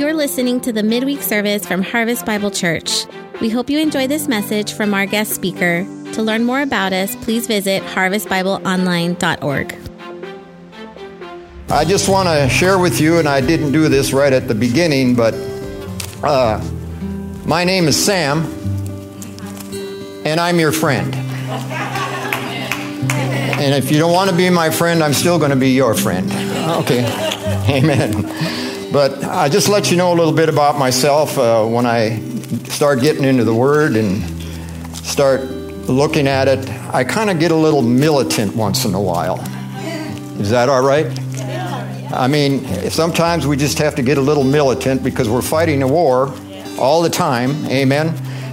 You're listening to the midweek service from Harvest Bible Church. We hope you enjoy this message from our guest speaker. To learn more about us, please visit harvestbibleonline.org. I just want to share with you, and I didn't do this right at the beginning, but uh, my name is Sam, and I'm your friend. And if you don't want to be my friend, I'm still going to be your friend. Okay. Amen. But I just let you know a little bit about myself uh, when I start getting into the Word and start looking at it. I kind of get a little militant once in a while. Is that all right? I mean, sometimes we just have to get a little militant because we're fighting a war all the time. Amen.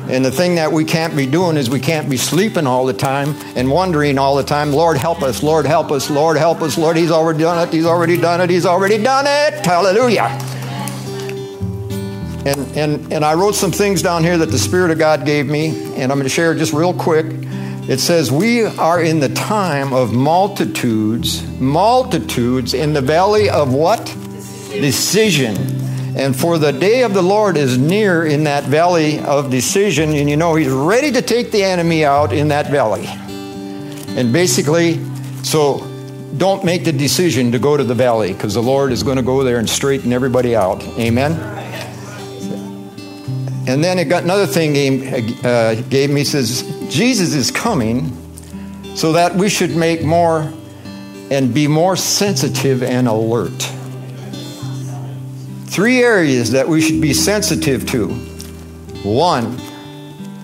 And the thing that we can't be doing is we can't be sleeping all the time and wondering all the time, Lord, help us, Lord, help us, Lord, help us, Lord, He's already done it, He's already done it, He's already done it. Hallelujah. And, and, and I wrote some things down here that the Spirit of God gave me, and I'm going to share just real quick. It says, We are in the time of multitudes, multitudes in the valley of what? Decision. And for the day of the Lord is near in that valley of decision, and you know He's ready to take the enemy out in that valley. And basically, so don't make the decision to go to the valley because the Lord is going to go there and straighten everybody out. Amen. And then it got another thing gave, uh, gave me says Jesus is coming so that we should make more and be more sensitive and alert. Three areas that we should be sensitive to. One,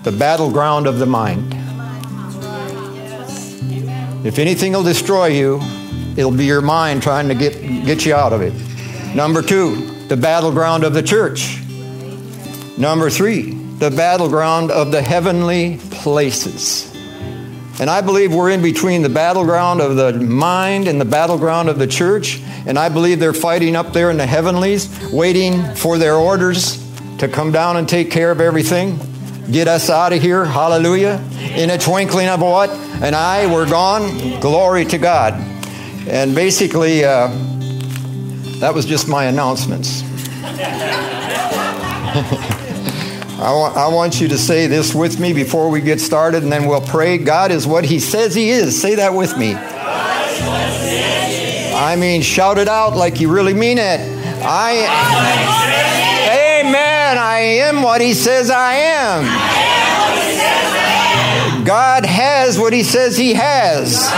the battleground of the mind. If anything will destroy you, it'll be your mind trying to get, get you out of it. Number two, the battleground of the church. Number three, the battleground of the heavenly places. And I believe we're in between the battleground of the mind and the battleground of the church. And I believe they're fighting up there in the heavenlies, waiting for their orders to come down and take care of everything. Get us out of here. Hallelujah. In a twinkling of what? An eye, we're gone. Glory to God. And basically, uh, that was just my announcements. I want, I want you to say this with me before we get started, and then we'll pray. God is what He says He is. Say that with me. I mean, shout it out like you really mean it. I. Amen. I am what He says I am. God has what He says He has.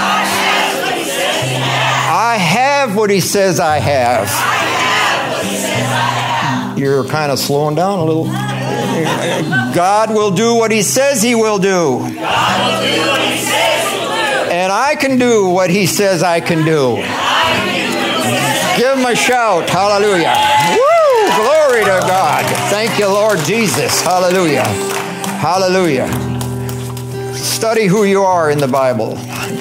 I have what He says I have. You're kind of slowing down a little. God will do what He says He will do. And I can do what He says I can do. Give a shout. Hallelujah. Woo! Glory to God. Thank you, Lord Jesus. Hallelujah. Hallelujah. Study who you are in the Bible.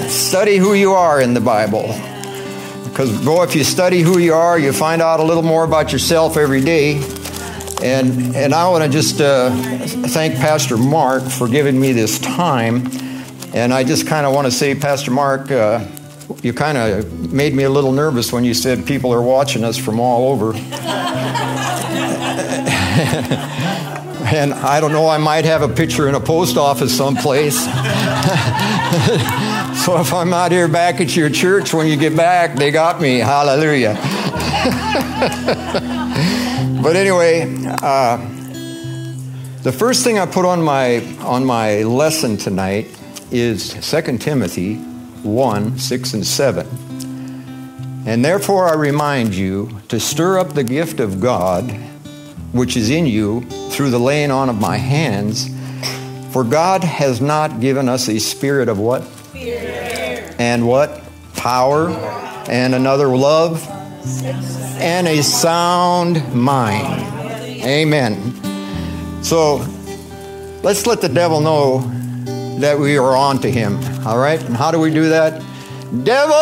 Study who you are in the Bible. Because, boy, if you study who you are, you find out a little more about yourself every day. And, and I want to just uh, thank Pastor Mark for giving me this time. And I just kind of want to say, Pastor Mark, uh, you kind of made me a little nervous when you said people are watching us from all over. and I don't know, I might have a picture in a post office someplace. so if I'm out here back at your church when you get back, they got me. Hallelujah. but anyway, uh, the first thing I put on my on my lesson tonight is 2 Timothy 1, 6 and 7. And therefore I remind you to stir up the gift of God which is in you through the laying on of my hands. For God has not given us a spirit of what? Fear. And what? Power. And another love. And a sound mind. Amen. So let's let the devil know that we are on to him. All right? And how do we do that? Devil,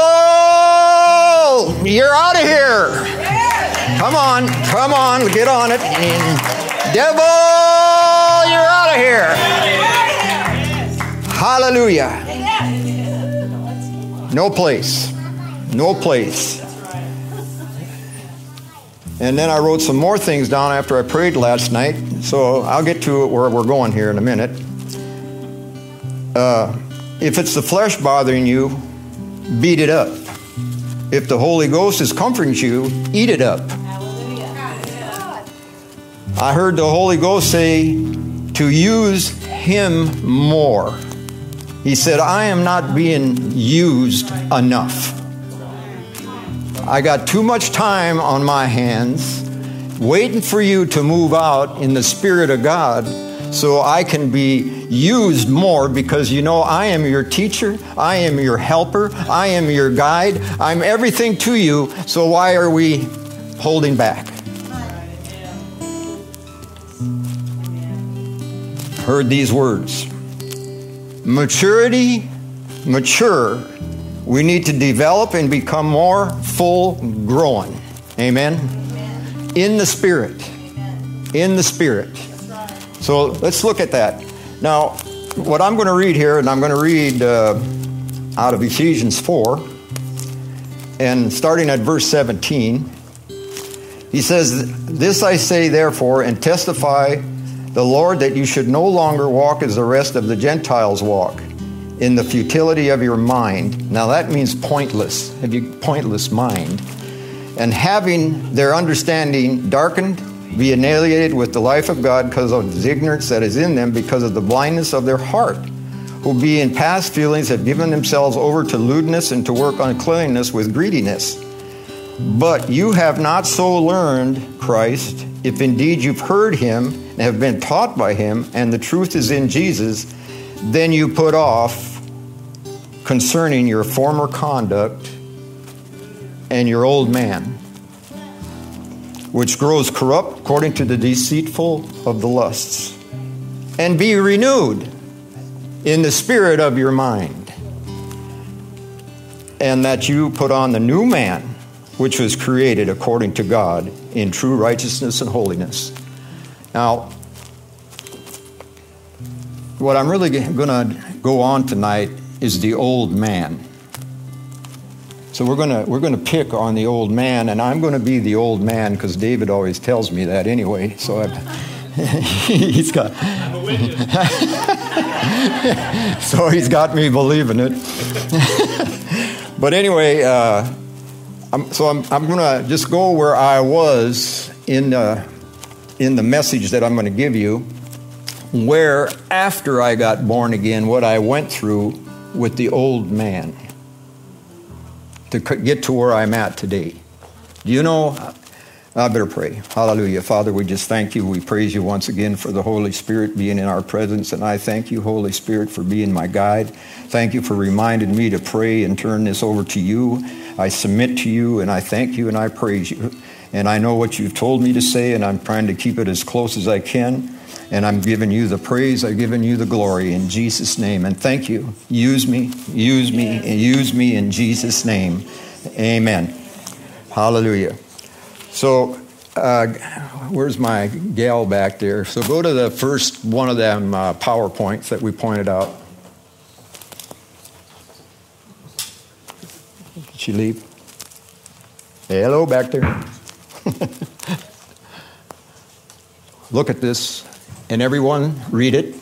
you're out of here. Come on, come on, get on it. Devil, you're out of here. Hallelujah. No place. No place. And then I wrote some more things down after I prayed last night. So I'll get to it where we're going here in a minute. Uh, if it's the flesh bothering you, beat it up. If the Holy Ghost is comforting you, eat it up. I heard the Holy Ghost say to use Him more. He said, I am not being used enough. I got too much time on my hands waiting for you to move out in the Spirit of God so I can be used more because you know I am your teacher, I am your helper, I am your guide, I'm everything to you, so why are we holding back? Heard these words maturity, mature we need to develop and become more full grown. Amen? Amen. In the Spirit. Amen. In the Spirit. So let's look at that. Now, what I'm going to read here, and I'm going to read uh, out of Ephesians 4, and starting at verse 17, he says, This I say, therefore, and testify the Lord that you should no longer walk as the rest of the Gentiles walk in the futility of your mind. Now that means pointless, have you pointless mind. And having their understanding darkened, be annihilated with the life of God because of the ignorance that is in them, because of the blindness of their heart, who being past feelings have given themselves over to lewdness and to work uncleanness with greediness. But you have not so learned Christ, if indeed you've heard him and have been taught by him, and the truth is in Jesus, then you put off concerning your former conduct and your old man, which grows corrupt according to the deceitful of the lusts, and be renewed in the spirit of your mind, and that you put on the new man, which was created according to God in true righteousness and holiness. Now, what I'm really going to go on tonight is the old man. So we're going we're to pick on the old man and I'm going to be the old man cuz David always tells me that anyway. So he's got So he's got me believing it. but anyway, uh, I'm, so I'm, I'm going to just go where I was in the, in the message that I'm going to give you, where after I got born again, what I went through with the old man to get to where I'm at today. Do you know? I better pray. Hallelujah. Father, we just thank you. We praise you once again for the Holy Spirit being in our presence. And I thank you, Holy Spirit, for being my guide. Thank you for reminding me to pray and turn this over to you. I submit to you and I thank you and I praise you. And I know what you've told me to say, and I'm trying to keep it as close as I can. And I'm giving you the praise, I've given you the glory in Jesus' name. And thank you. Use me, use me, and use me in Jesus' name. Amen. Hallelujah. So, uh, where's my gal back there? So, go to the first one of them uh, PowerPoints that we pointed out. Did she leave? Hello, back there. Look at this and everyone read it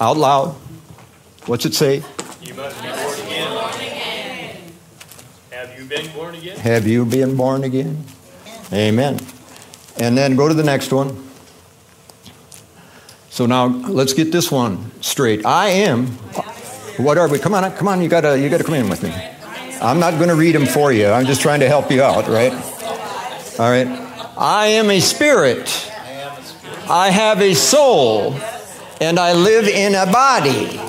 out loud. What's it say? You must be born again. Have you been born again? Have you been born again? Amen. And then go to the next one. So now let's get this one straight. I am. What are we? Come on, come on. You gotta, you gotta come in with me. I'm not going to read them for you. I'm just trying to help you out, right? All right. I am a spirit. I have a soul and I live in a body.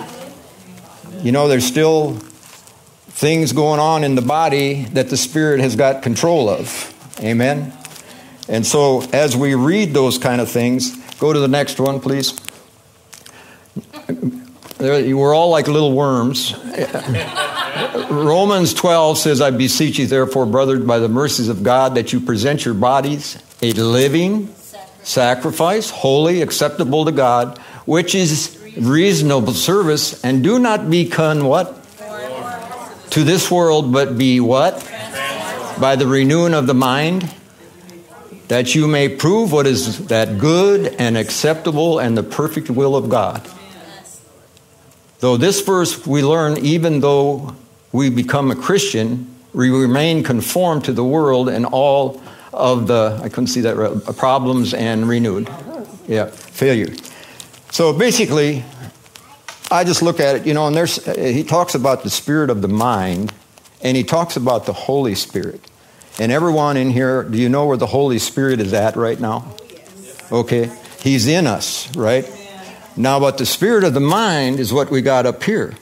You know, there's still things going on in the body that the Spirit has got control of. Amen? And so, as we read those kind of things, go to the next one, please. We're all like little worms. Romans 12 says, I beseech you, therefore, brothers, by the mercies of God, that you present your bodies a living sacrifice, holy, acceptable to God, which is reasonable service, and do not become what? To this world, but be what? By the renewing of the mind. that you may prove what is that good and acceptable and the perfect will of God. Though this verse we learn, even though we become a Christian, we remain conformed to the world and all of the, I couldn't see that, right, uh, problems and renewed. Yeah, failure. So basically, I just look at it, you know, and there's, uh, he talks about the spirit of the mind, and he talks about the Holy Spirit. And everyone in here, do you know where the Holy Spirit is at right now? Okay. He's in us, right? Now, but the spirit of the mind is what we got up here.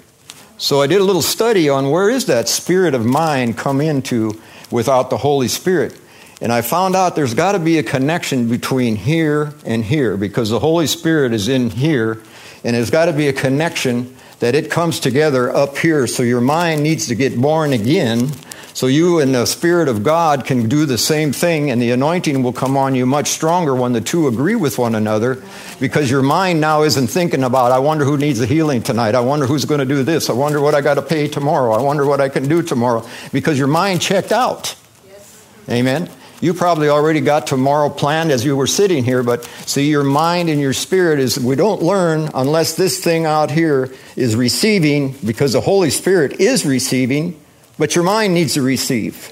So I did a little study on where is that spirit of mind come into without the Holy Spirit. And I found out there's got to be a connection between here and here because the Holy Spirit is in here, and there's got to be a connection that it comes together up here. So your mind needs to get born again so you and the Spirit of God can do the same thing, and the anointing will come on you much stronger when the two agree with one another because your mind now isn't thinking about, I wonder who needs a healing tonight. I wonder who's going to do this. I wonder what I got to pay tomorrow. I wonder what I can do tomorrow because your mind checked out. Yes. Amen. You probably already got tomorrow planned as you were sitting here, but see, your mind and your spirit is, we don't learn unless this thing out here is receiving, because the Holy Spirit is receiving. But your mind needs to receive.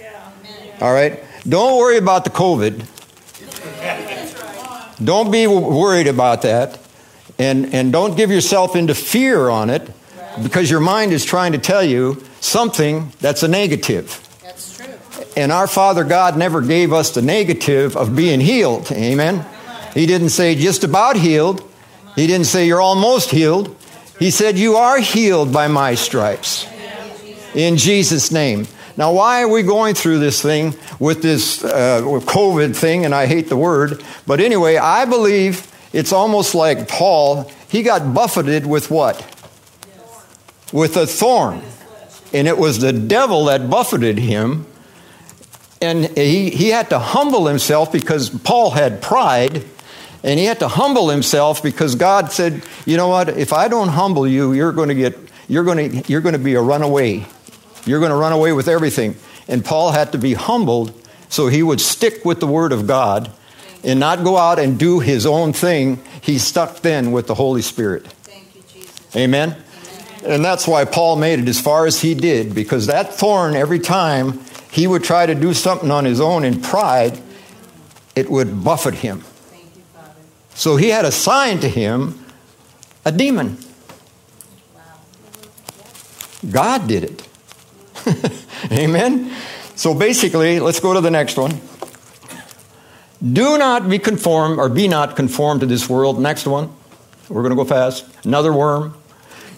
All right? Don't worry about the COVID. Don't be worried about that. And, and don't give yourself into fear on it because your mind is trying to tell you something that's a negative. And our Father God never gave us the negative of being healed. Amen. He didn't say just about healed. He didn't say you're almost healed. He said you are healed by my stripes in Jesus' name. Now, why are we going through this thing with this uh, COVID thing? And I hate the word, but anyway, I believe it's almost like Paul. He got buffeted with what? With a thorn, and it was the devil that buffeted him. And he, he had to humble himself because Paul had pride, and he had to humble himself because God said, "You know what? If I don't humble you, you're going to get you're going to you're going to be a runaway." You're going to run away with everything. And Paul had to be humbled so he would stick with the Word of God and not go out and do his own thing. He stuck then with the Holy Spirit. You, Amen? Amen? And that's why Paul made it as far as he did, because that thorn, every time he would try to do something on his own in pride, it would buffet him. So he had assigned to him a demon. God did it. Amen? So basically, let's go to the next one. Do not be conformed or be not conformed to this world. Next one. We're going to go fast. Another worm.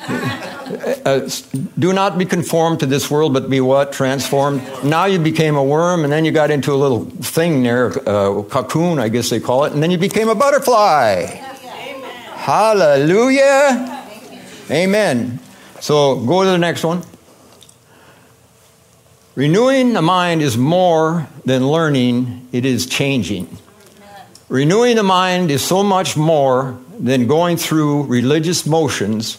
uh, do not be conformed to this world, but be what? Transformed. Now you became a worm, and then you got into a little thing there, uh, cocoon, I guess they call it, and then you became a butterfly. Amen. Hallelujah. Amen. So go to the next one. Renewing the mind is more than learning, it is changing. Renewing the mind is so much more than going through religious motions.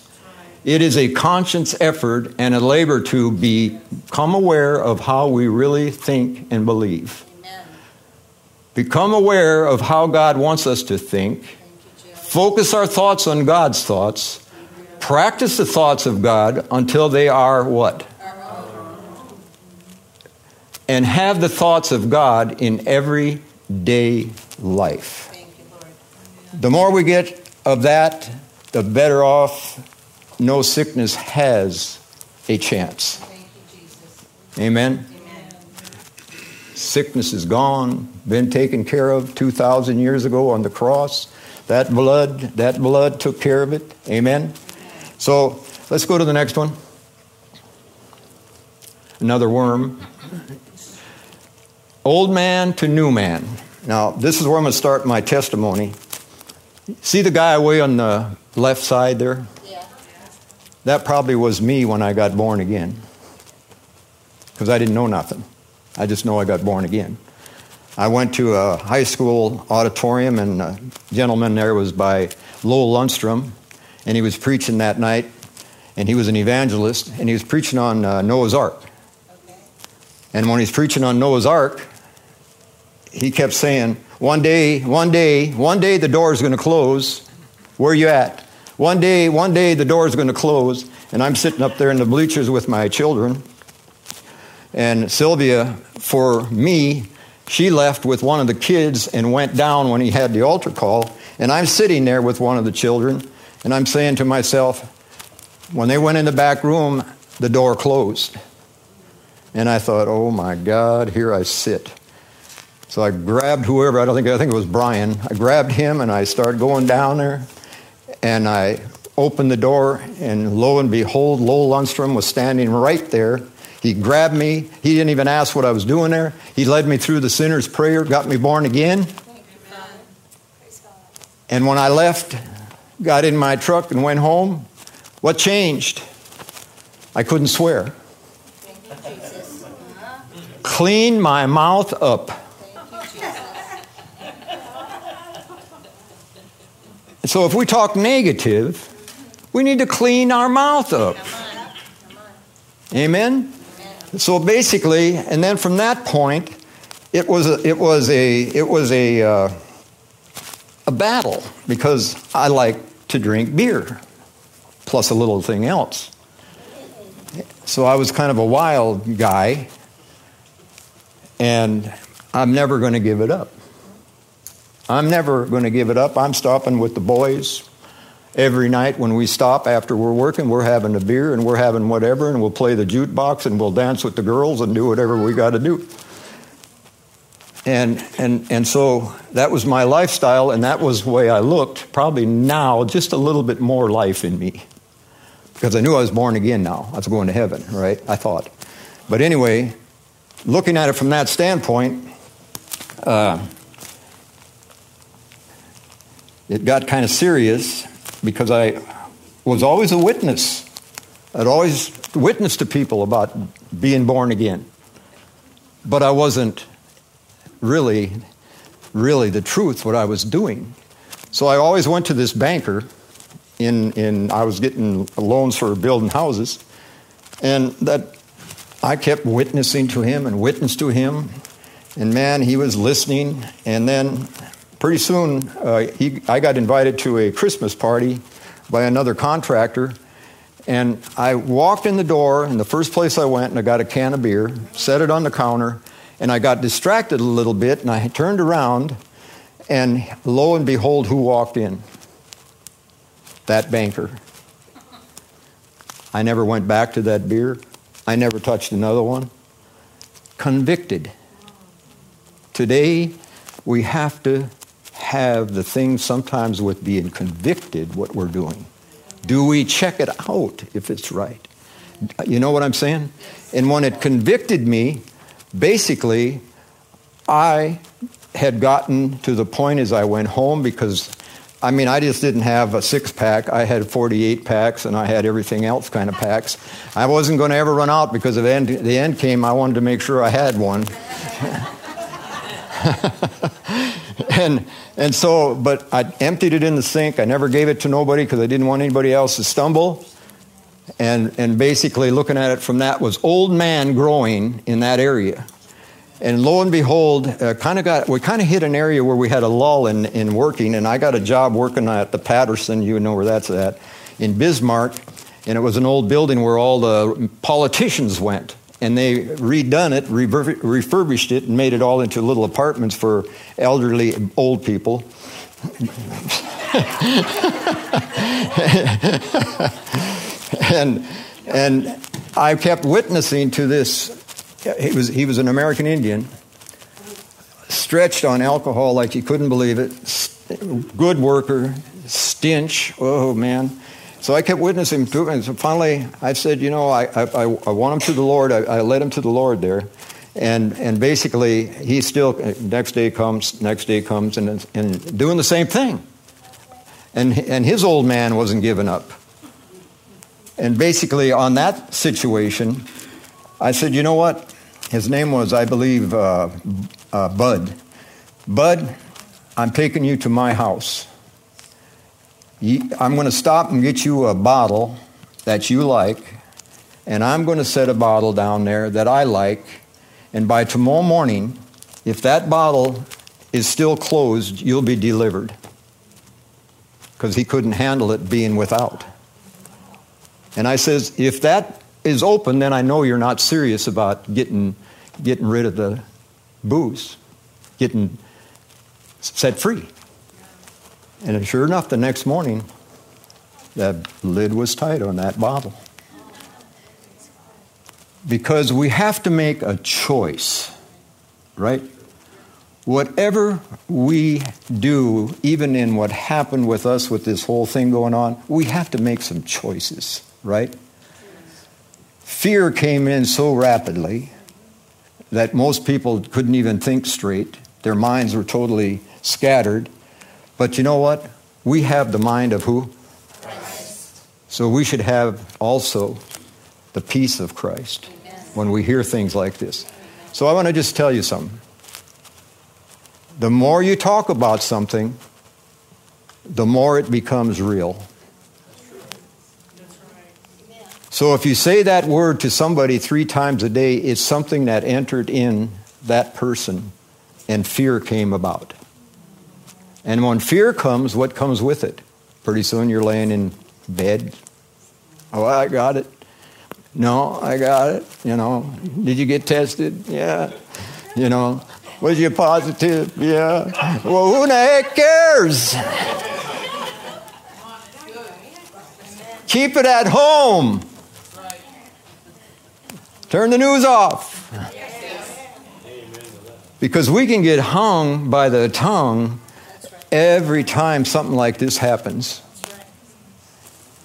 It is a conscious effort and a labor to become aware of how we really think and believe. Become aware of how God wants us to think. Focus our thoughts on God's thoughts. Practice the thoughts of God until they are what? and have the thoughts of God in everyday life. You, the more we get of that, the better off no sickness has a chance. You, Amen? Amen. Sickness is gone, been taken care of 2,000 years ago on the cross. That blood, that blood took care of it. Amen? So let's go to the next one. Another worm. Old man to new man. Now, this is where I'm going to start my testimony. See the guy away on the left side there? That probably was me when I got born again. Because I didn't know nothing. I just know I got born again. I went to a high school auditorium, and a gentleman there was by Lowell Lundstrom, and he was preaching that night, and he was an evangelist, and he was preaching on uh, Noah's Ark. Okay. And when he's preaching on Noah's Ark, he kept saying, one day, one day, one day the door is going to close. Where are you at? One day, one day the door is going to close. And I'm sitting up there in the bleachers with my children. And Sylvia, for me, she left with one of the kids and went down when he had the altar call. And I'm sitting there with one of the children, and I'm saying to myself, when they went in the back room, the door closed. And I thought, oh my God, here I sit. So I grabbed whoever, I don't think, I think it was Brian. I grabbed him and I started going down there. And I opened the door, and lo and behold, Lowell Lundstrom was standing right there. He grabbed me. He didn't even ask what I was doing there. He led me through the sinner's prayer, got me born again. And when I left, got in my truck and went home, what changed? I couldn't swear. Clean my mouth up. So if we talk negative, we need to clean our mouth up. Amen? So basically, and then from that point, it was a, it was a it was a uh, a battle because I like to drink beer, plus a little thing else. So I was kind of a wild guy, and I'm never going to give it up. I'm never going to give it up. I'm stopping with the boys every night when we stop after we're working. We're having a beer and we're having whatever, and we'll play the jukebox and we'll dance with the girls and do whatever we got to do. And, and, and so that was my lifestyle, and that was the way I looked. Probably now, just a little bit more life in me. Because I knew I was born again now. I was going to heaven, right? I thought. But anyway, looking at it from that standpoint, uh, it got kind of serious because I was always a witness. I'd always witnessed to people about being born again. But I wasn't really, really the truth, what I was doing. So I always went to this banker in, in I was getting loans for building houses, and that I kept witnessing to him and witness to him. And man, he was listening. And then pretty soon, uh, he, I got invited to a Christmas party by another contractor. And I walked in the door, and the first place I went, and I got a can of beer, set it on the counter, and I got distracted a little bit, and I turned around, and lo and behold, who walked in? That banker. I never went back to that beer. I never touched another one. Convicted. Today, we have to have the thing sometimes with being convicted what we're doing. Do we check it out if it's right? You know what I'm saying? And when it convicted me, basically, I had gotten to the point as I went home because, I mean, I just didn't have a six pack. I had 48 packs and I had everything else kind of packs. I wasn't going to ever run out because if the end, the end came, I wanted to make sure I had one. and and so, but I emptied it in the sink. I never gave it to nobody because I didn't want anybody else to stumble. And and basically, looking at it from that was old man growing in that area. And lo and behold, uh, kind of got we kind of hit an area where we had a lull in, in working, and I got a job working at the Patterson. You know where that's at, in Bismarck, and it was an old building where all the politicians went and they redone it, refurbished it, and made it all into little apartments for elderly old people. and and I kept witnessing to this. He was he was an American Indian, stretched on alcohol like he couldn't believe it. Good worker, stench. Oh man. So I kept witnessing him. And so finally, I said, you know, I, I, I want him to the Lord. I, I led him to the Lord there. And, and basically, he still, next day comes, next day comes, and, and doing the same thing. And, and his old man wasn't giving up. And basically, on that situation, I said, you know what? His name was, I believe, uh, uh, Bud. Bud, I'm taking you to my house. I'm going to stop and get you a bottle that you like, and I'm going to set a bottle down there that I like, and by tomorrow morning, if that bottle is still closed, you'll be delivered. Because he couldn't handle it being without. And I says, if that is open, then I know you're not serious about getting, getting rid of the booze, getting set free. And sure enough, the next morning, that lid was tight on that bottle. Because we have to make a choice, right? Whatever we do, even in what happened with us with this whole thing going on, we have to make some choices, right? Fear came in so rapidly that most people couldn't even think straight. Their minds were totally scattered. But you know what? We have the mind of who? Christ. So we should have also the peace of Christ Amen. when we hear things like this. So I want to just tell you something. The more you talk about something, the more it becomes real. So if you say that word to somebody three times a day, it's something that entered in that person and fear came about. And when fear comes, what comes with it? Pretty soon you're laying in bed. Oh, I got it. No, I got it. You know, did you get tested? Yeah. You know, was you positive? Yeah. Well, who the heck cares? Keep it at home. Turn the news off. Because we can get hung by the tongue every time something like this happens.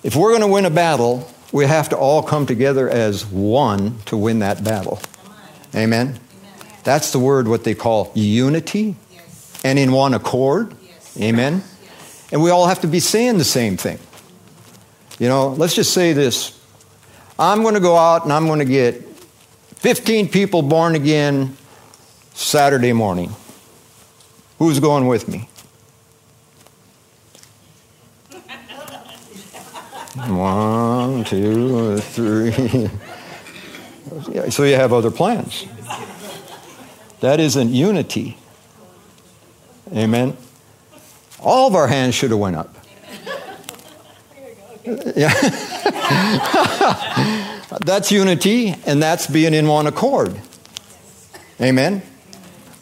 If we're going to win a battle, we have to all come together as one to win that battle. Amen? That's the word, what they call unity and in one accord. Amen? And we all have to be saying the same thing. You know, let's just say this I'm going to go out and I'm going to get 15 people born again Saturday morning. Who's going with me? One, two, three. so you have other plans. That isn't unity. Amen. All of our hands should have went up. Yeah. that's unity, and that's being in one accord. Amen.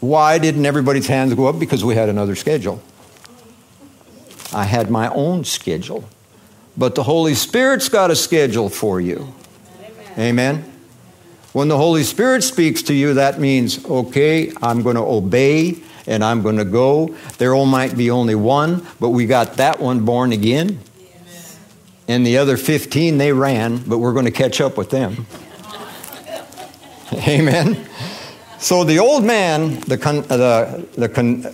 Why didn't everybody's hands go up? Because we had another schedule. I had my own schedule. But the Holy Spirit's got a schedule for you. Amen. When the Holy Spirit speaks to you, that means, okay, I'm going to obey and I'm going to go. There might be only one, but we got that one born again. And the other 15, they ran, but we're going to catch up with them. Amen. So the old man, the, con, uh, the, the, con,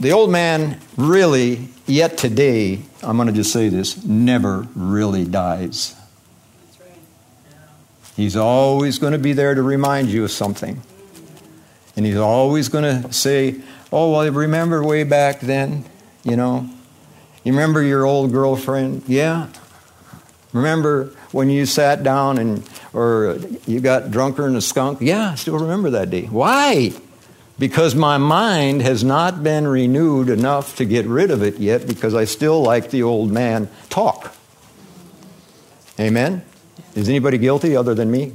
the old man really, yet today, I'm going to just say this, never really dies. He's always going to be there to remind you of something. And he's always going to say, Oh, well, remember way back then, you know? You remember your old girlfriend? Yeah. Remember when you sat down and or you got drunker than a skunk? Yeah, I still remember that day. Why? Because my mind has not been renewed enough to get rid of it yet because I still like the old man talk. Amen? Is anybody guilty other than me?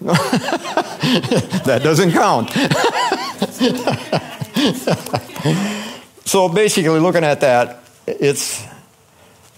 that doesn't count. so basically, looking at that, it's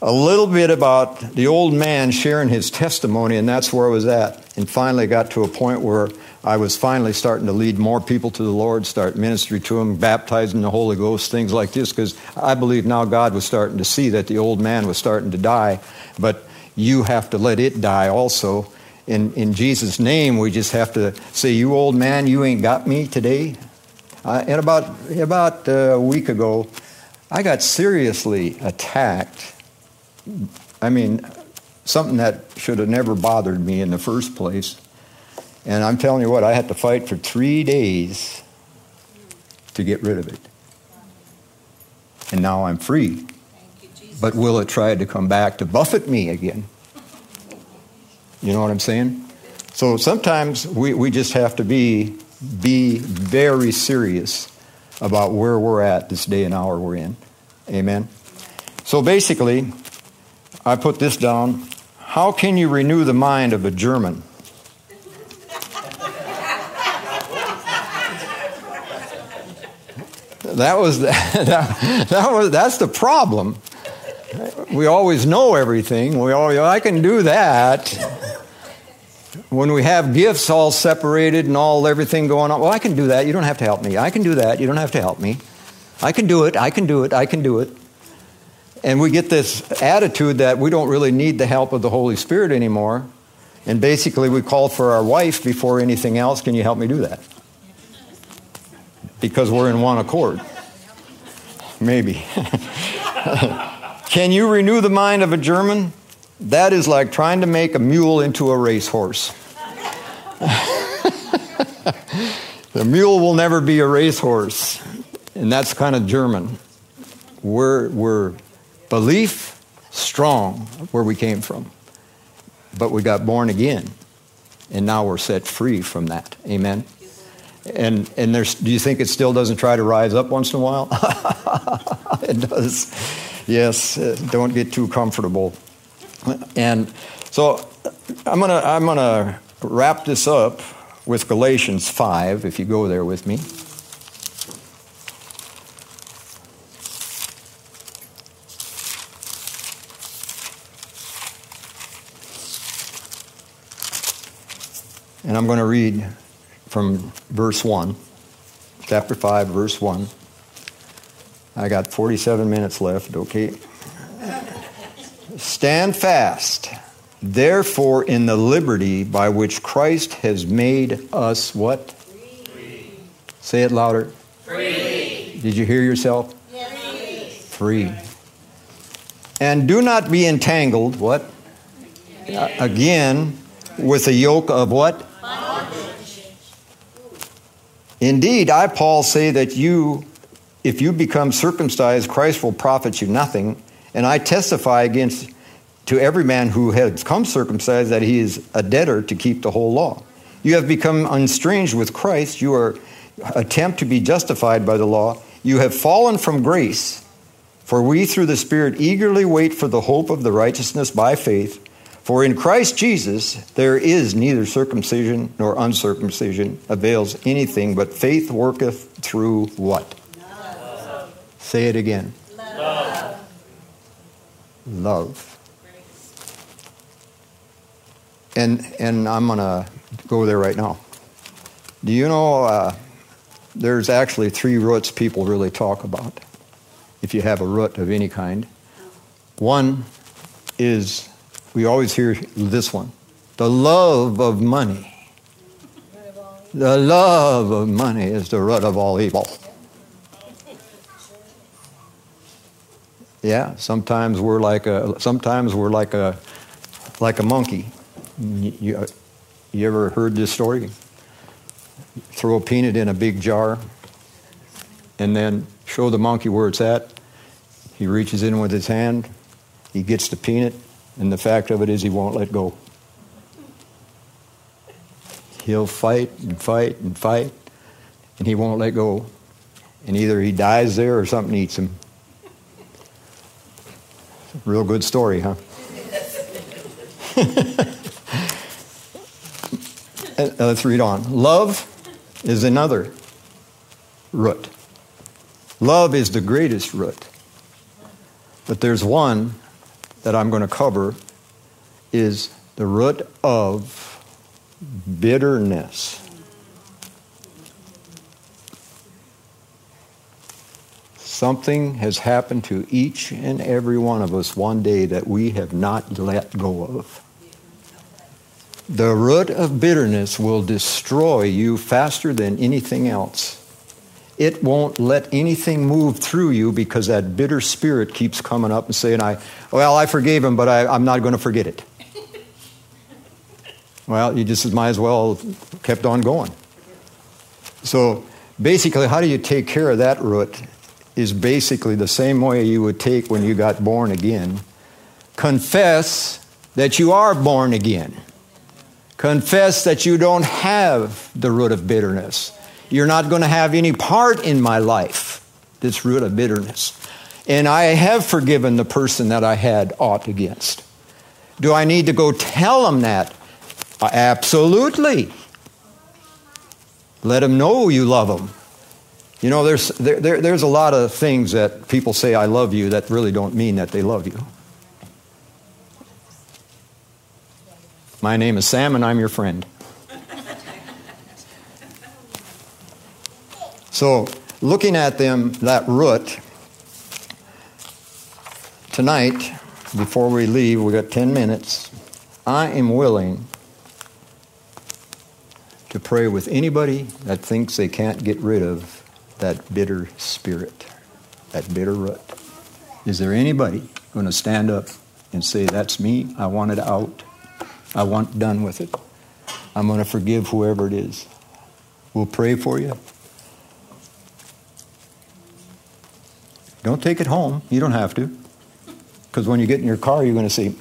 a little bit about the old man sharing his testimony, and that's where I was at. And finally got to a point where I was finally starting to lead more people to the Lord, start ministry to them, baptizing the Holy Ghost, things like this, because I believe now God was starting to see that the old man was starting to die, but you have to let it die also. In, in Jesus' name, we just have to say, You old man, you ain't got me today. Uh, and about, about a week ago, I got seriously attacked. I mean, something that should have never bothered me in the first place. And I'm telling you what, I had to fight for three days to get rid of it. And now I'm free. But will it try to come back to buffet me again? You know what I'm saying? So sometimes we, we just have to be, be very serious about where we're at this day and hour we're in. Amen. So basically, I put this down. How can you renew the mind of a German? that was that, that was that's the problem. We always know everything. We always, I can do that. When we have gifts all separated and all everything going on, well, I can do that. You don't have to help me. I can do that. You don't have to help me. I can do it. I can do it. I can do it. And we get this attitude that we don't really need the help of the Holy Spirit anymore. And basically, we call for our wife before anything else. Can you help me do that? Because we're in one accord. Maybe. Can you renew the mind of a German? That is like trying to make a mule into a racehorse. the mule will never be a racehorse. And that's kind of German. We're, we're belief strong where we came from. But we got born again. And now we're set free from that. Amen. And and there's do you think it still doesn't try to rise up once in a while? it does. Yes, uh, don't get too comfortable. And so I'm going to I'm going to wrap this up with Galatians 5 if you go there with me. And I'm going to read from verse 1, chapter 5, verse 1. I got 47 minutes left, okay? Stand fast, therefore, in the liberty by which Christ has made us what? Free. Say it louder. Free. Did you hear yourself? Yes. Free. And do not be entangled, what? Again, with the yoke of what? Indeed, I, Paul, say that you, if you become circumcised, Christ will profit you nothing. And I testify against to every man who has come circumcised that he is a debtor to keep the whole law. You have become estranged with Christ. You are attempt to be justified by the law. You have fallen from grace. For we through the Spirit eagerly wait for the hope of the righteousness by faith. For in Christ Jesus there is neither circumcision nor uncircumcision avails anything, but faith worketh through what? Love. Say it again. Love. Love. And and I'm gonna go there right now. Do you know uh, there's actually three roots people really talk about? If you have a root of any kind, one is we always hear this one the love of money. The love of money is the root of all evil. Yeah, sometimes we're like a sometimes we're like a like a monkey. You, you, uh, you ever heard this story? Throw a peanut in a big jar and then show the monkey where it's at. He reaches in with his hand, he gets the peanut, and the fact of it is, he won't let go. He'll fight and fight and fight, and he won't let go. And either he dies there or something eats him. Real good story, huh? Uh, let's read on. Love is another root. Love is the greatest root. But there's one that I'm going to cover is the root of bitterness. Something has happened to each and every one of us one day that we have not let go of. The root of bitterness will destroy you faster than anything else it won't let anything move through you because that bitter spirit keeps coming up and saying, I, well, I forgave him, but I, am not going to forget it. well, you just might as well kept on going. So basically, how do you take care of that root is basically the same way you would take when you got born again. Confess that you are born again. Confess that you don't have the root of bitterness. You're not going to have any part in my life, this root of bitterness. And I have forgiven the person that I had aught against. Do I need to go tell them that? Uh, absolutely. Let them know you love them. You know, there's, there, there, there's a lot of things that people say, I love you, that really don't mean that they love you. My name is Sam, and I'm your friend. So, looking at them, that root, tonight, before we leave, we got 10 minutes. I am willing to pray with anybody that thinks they can't get rid of that bitter spirit, that bitter root. Is there anybody going to stand up and say, That's me, I want it out, I want done with it, I'm going to forgive whoever it is? We'll pray for you. Don't take it home. You don't have to. Because when you get in your car, you're going to say,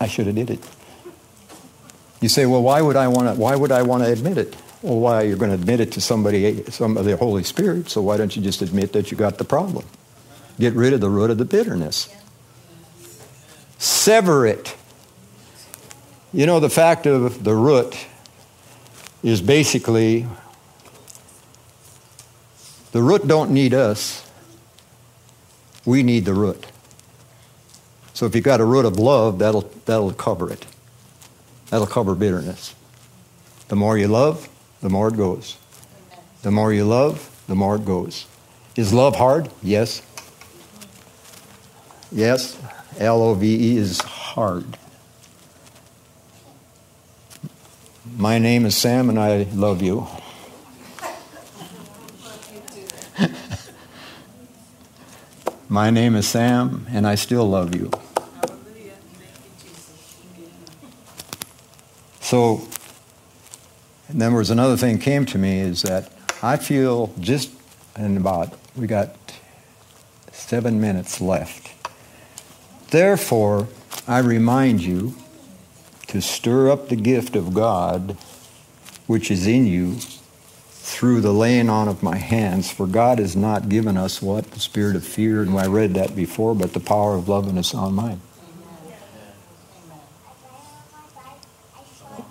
I should have did it. You say, well, why would I want to? Why would I want to admit it? Well, why you're going to admit it to somebody, some of the Holy Spirit? So why don't you just admit that you got the problem? Get rid of the root of the bitterness. Sever it. You know, the fact of the root is basically the root don't need us. We need the root. So if you've got a root of love, that'll, that'll cover it. That'll cover bitterness. The more you love, the more it goes. The more you love, the more it goes. Is love hard? Yes. Yes. L O V E is hard. My name is Sam and I love you. My name is Sam and I still love you. So, and then there was another thing came to me is that I feel just in about, we got seven minutes left. Therefore, I remind you to stir up the gift of God which is in you through the laying on of my hands. For God has not given us what? The spirit of fear, and I read that before, but the power of love and a sound mind.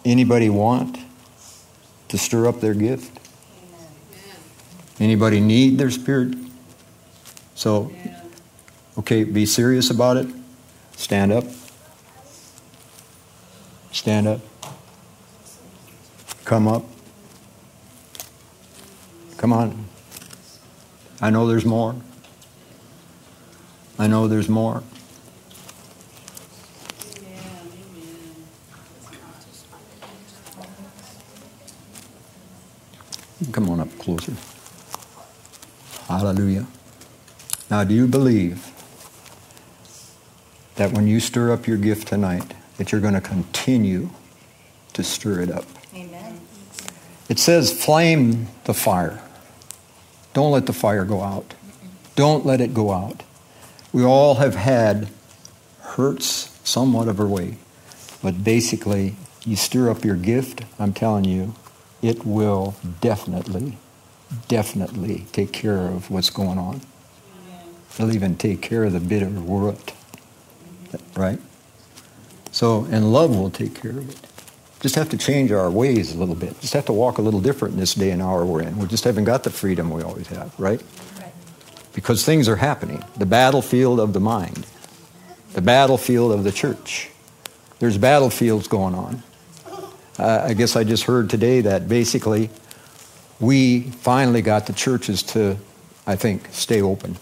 Anybody want to stir up their gift? Anybody need their spirit? So, okay, be serious about it. Stand up. Stand up. Come up. Come on. I know there's more. I know there's more. Come on up closer. Hallelujah. Now, do you believe that when you stir up your gift tonight, that you're going to continue to stir it up? Amen. It says, flame the fire. Don't let the fire go out. Don't let it go out. We all have had hurts somewhat of our way. But basically, you stir up your gift, I'm telling you, it will definitely, definitely take care of what's going on. It'll even take care of the bitter root. Right? So, and love will take care of it. Just have to change our ways a little bit. Just have to walk a little different in this day and hour we're in. We just haven't got the freedom we always have, right? Because things are happening. The battlefield of the mind, the battlefield of the church. There's battlefields going on. Uh, I guess I just heard today that basically we finally got the churches to, I think, stay open.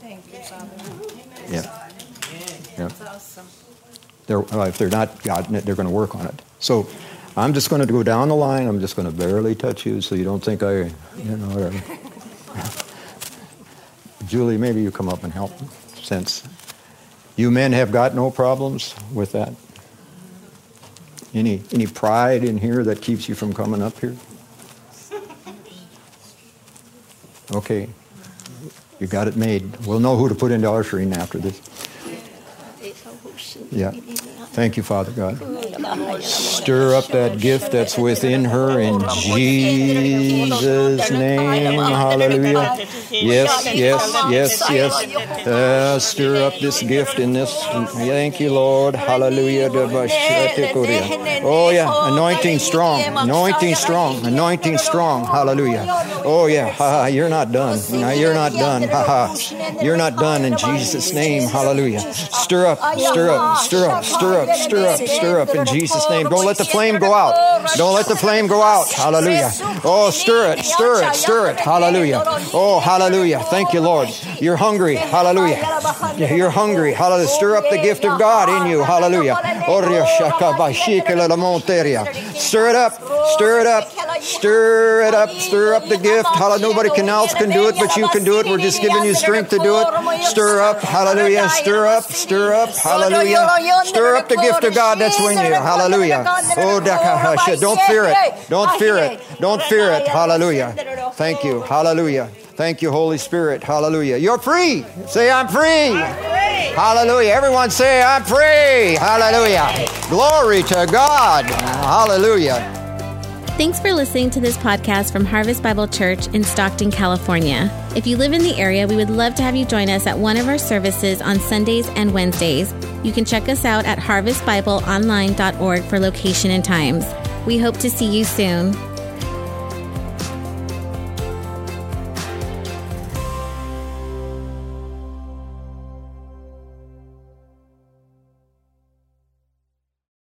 Thank you, Father. Yeah. Yeah. They're, uh, if they're not gotten it, they're going to work on it. So I'm just going to go down the line. I'm just going to barely touch you so you don't think I, you know, whatever. Julie, maybe you come up and help since you men have got no problems with that. Any, any pride in here that keeps you from coming up here? Okay. You got it made. We'll know who to put into ushering after this. Yeah. Thank you, Father God. Stir up that gift that's within her in Jesus' name. Hallelujah. Yes, yes, yes, yes. Uh, stir up this gift in this. Thank you, Lord. Hallelujah. Oh, yeah. Anointing strong. Anointing strong. Anointing strong. Hallelujah. Oh, yeah. Ha, ha. You're not done. No, you're not done. Ha, ha. You're not done in Jesus' name. Hallelujah. Stir up, stir up, stir up, stir up, stir up, stir up in Jesus' name. Don't let the flame go out. Don't let the flame go out. Hallelujah. Oh, stir it, stir it, stir it. Hallelujah. Oh, hallelujah. Thank you, Lord. You're hungry. Hallelujah. You're hungry. Hallelujah. Stir up the gift of God in you. Hallelujah. Stir it up. Stir it up. Stir it up. Stir up the gift. Hallelujah. Nobody can else can do it, but you can do it. We're just giving you strength to do it. Stir up. Hallelujah. Stir up. Stir up. Hallelujah. Stir up the gift of God that's in you. Hallelujah. Oh, don't fear it. Don't fear it. Don't fear it. Hallelujah. Thank you. Hallelujah. Thank you, Holy Spirit. Hallelujah. You're free. Say, I'm free. I'm free. Hallelujah. Everyone say, I'm free. Hallelujah. Glory to God. Hallelujah. Thanks for listening to this podcast from Harvest Bible Church in Stockton, California. If you live in the area, we would love to have you join us at one of our services on Sundays and Wednesdays. You can check us out at harvestbibleonline.org for location and times. We hope to see you soon.